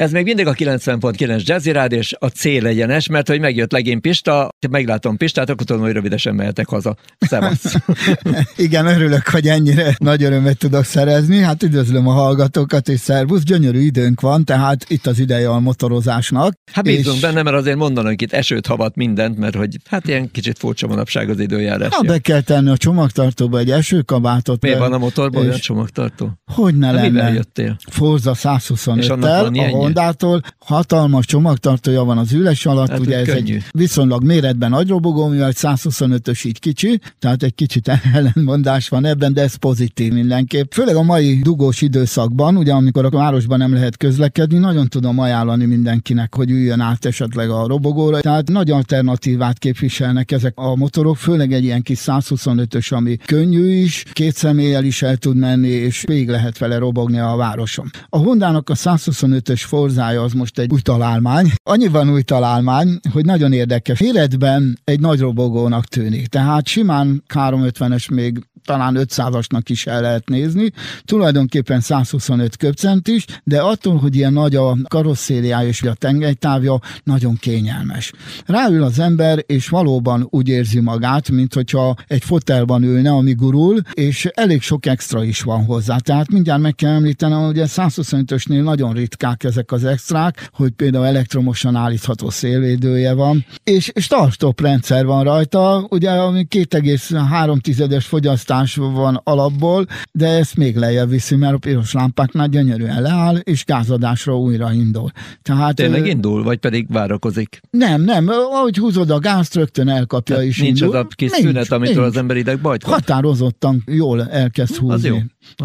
Ez még mindig a 90.9 Jazzy Rád, és a cél legyenes, mert hogy megjött legény Pista, ha meglátom Pistát, akkor tudom, hogy rövidesen mehetek haza. Szevasz. Igen, örülök, hogy ennyire nagy örömet tudok szerezni. Hát üdvözlöm a hallgatókat, és szervusz. Gyönyörű időnk van, tehát itt az ideje a motorozásnak. Hát bízunk és... benne, mert azért mondanak itt esőt, havat, mindent, mert hogy hát ilyen kicsit furcsa manapság az időjárás. Hát be kell tenni a csomagtartóba egy esőkabátot. Mi van a motorban és... olyan csomagtartó? Hogy ne lenne? Mivel jöttél? Forza 125-tel, Hondától. Hatalmas csomagtartója van az üles alatt, hát, ugye ez könnyű. egy viszonylag méretben nagy robogó, mivel 125-ös így kicsi, tehát egy kicsit ellenmondás van ebben, de ez pozitív mindenképp. Főleg a mai dugós időszakban, ugye amikor a városban nem lehet közlekedni, nagyon tudom ajánlani mindenkinek, hogy üljön át esetleg a robogóra. Tehát nagy alternatívát képviselnek ezek a motorok, főleg egy ilyen kis 125-ös, ami könnyű is, két személlyel is el tud menni, és végig lehet vele robogni a városon. A Hondának a 125-ös forzája az most egy új találmány. Annyiban új találmány, hogy nagyon érdekes. Életben egy nagy robogónak tűnik. Tehát simán 350-es még talán 500-asnak is el lehet nézni, tulajdonképpen 125 köpcent is, de attól, hogy ilyen nagy a karosszériája és a tengelytávja, nagyon kényelmes. Ráül az ember, és valóban úgy érzi magát, mint hogyha egy fotelban ülne, ami gurul, és elég sok extra is van hozzá. Tehát mindjárt meg kell említenem, hogy a 125-ösnél nagyon ritkák ezek az extrák, hogy például elektromosan állítható szélvédője van, és start rendszer van rajta, ugye ami 2,3-es fogyasztás más van alapból, de ezt még lejjebb viszi, mert a piros lámpáknál gyönyörűen leáll, és gázadásra újra indul. Tehát, Tényleg indul, vagy pedig várakozik? Nem, nem, ahogy húzod a gázt, rögtön elkapja Tehát is nincs indul. az a kis nincs, szünet, amitől nincs. az ember ideg bajt Határozottan jól elkezd húzni. Az jó.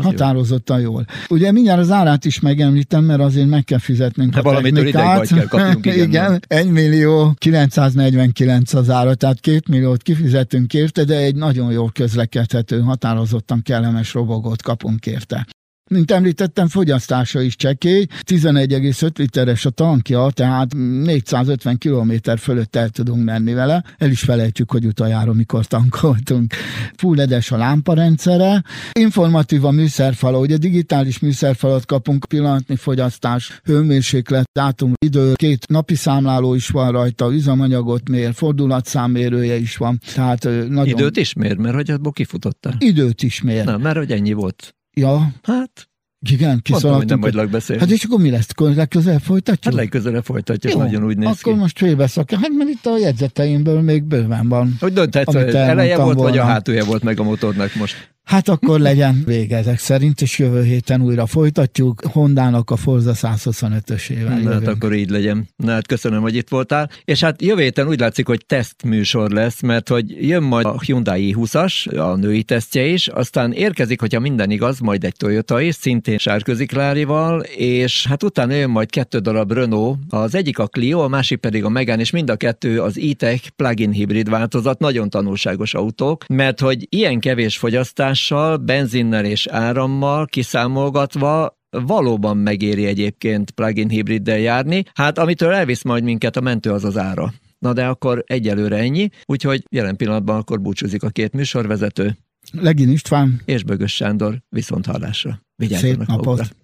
Határozottan jó. jól. Ugye mindjárt az árát is megemlítem, mert azért meg kell fizetnünk De a valamitől idegbajt kell kapjunk, igen. igen, 1 millió 949 az ára, tehát 2 milliót kifizetünk érte, de egy nagyon jól közlekedhető határozottan kellemes robogót kapunk érte. Mint említettem, fogyasztása is csekély, 11,5 literes a tankja, tehát 450 km fölött el tudunk menni vele. El is felejtjük, hogy utoljára mikor tankoltunk. Full ledes a lámparendszere, informatív a műszerfala, ugye digitális műszerfalat kapunk, pillanatnyi fogyasztás, hőmérséklet, dátum, idő, két napi számláló is van rajta, üzemanyagot mér, fordulatszámérője is van. Tehát nagyon... Időt is mér, mert hogy abból kifutottál? Időt is mér. Na, mert hogy ennyi volt. Ja. Hát, igen, kiszaladtunk. Mondtam, hogy beszélni. Hát és akkor mi lesz? Akkor legközelebb folytatjuk? Hát legközelebb folytatjuk, Jó, nagyon úgy néz akkor ki. most félbeszak. Hát mert itt a jegyzeteimből még bőven van. Hogy dönthetsz, eleje volt, volna. vagy a hátulja volt meg a motornak most? Hát akkor legyen vége ezek szerint, és jövő héten újra folytatjuk. Hondának a Forza 125-ösével. Na, hát akkor így legyen. Na hát köszönöm, hogy itt voltál. És hát jövő héten úgy látszik, hogy tesztműsor lesz, mert hogy jön majd a Hyundai 20-as, a női tesztje is, aztán érkezik, hogyha minden igaz, majd egy Toyota is, szintén Sárközi Klárival, és hát utána jön majd kettő darab Renault, az egyik a Clio, a másik pedig a Megane, és mind a kettő az e-tech plug-in hibrid változat, nagyon tanulságos autók, mert hogy ilyen kevés fogyasztás fogyasztással, benzinnel és árammal kiszámolgatva valóban megéri egyébként plug-in hibriddel járni. Hát amitől elvisz majd minket a mentő az az ára. Na de akkor egyelőre ennyi, úgyhogy jelen pillanatban akkor búcsúzik a két műsorvezető. Legin István. És Bögös Sándor viszont hallásra. Vigyázzanak Szép napot.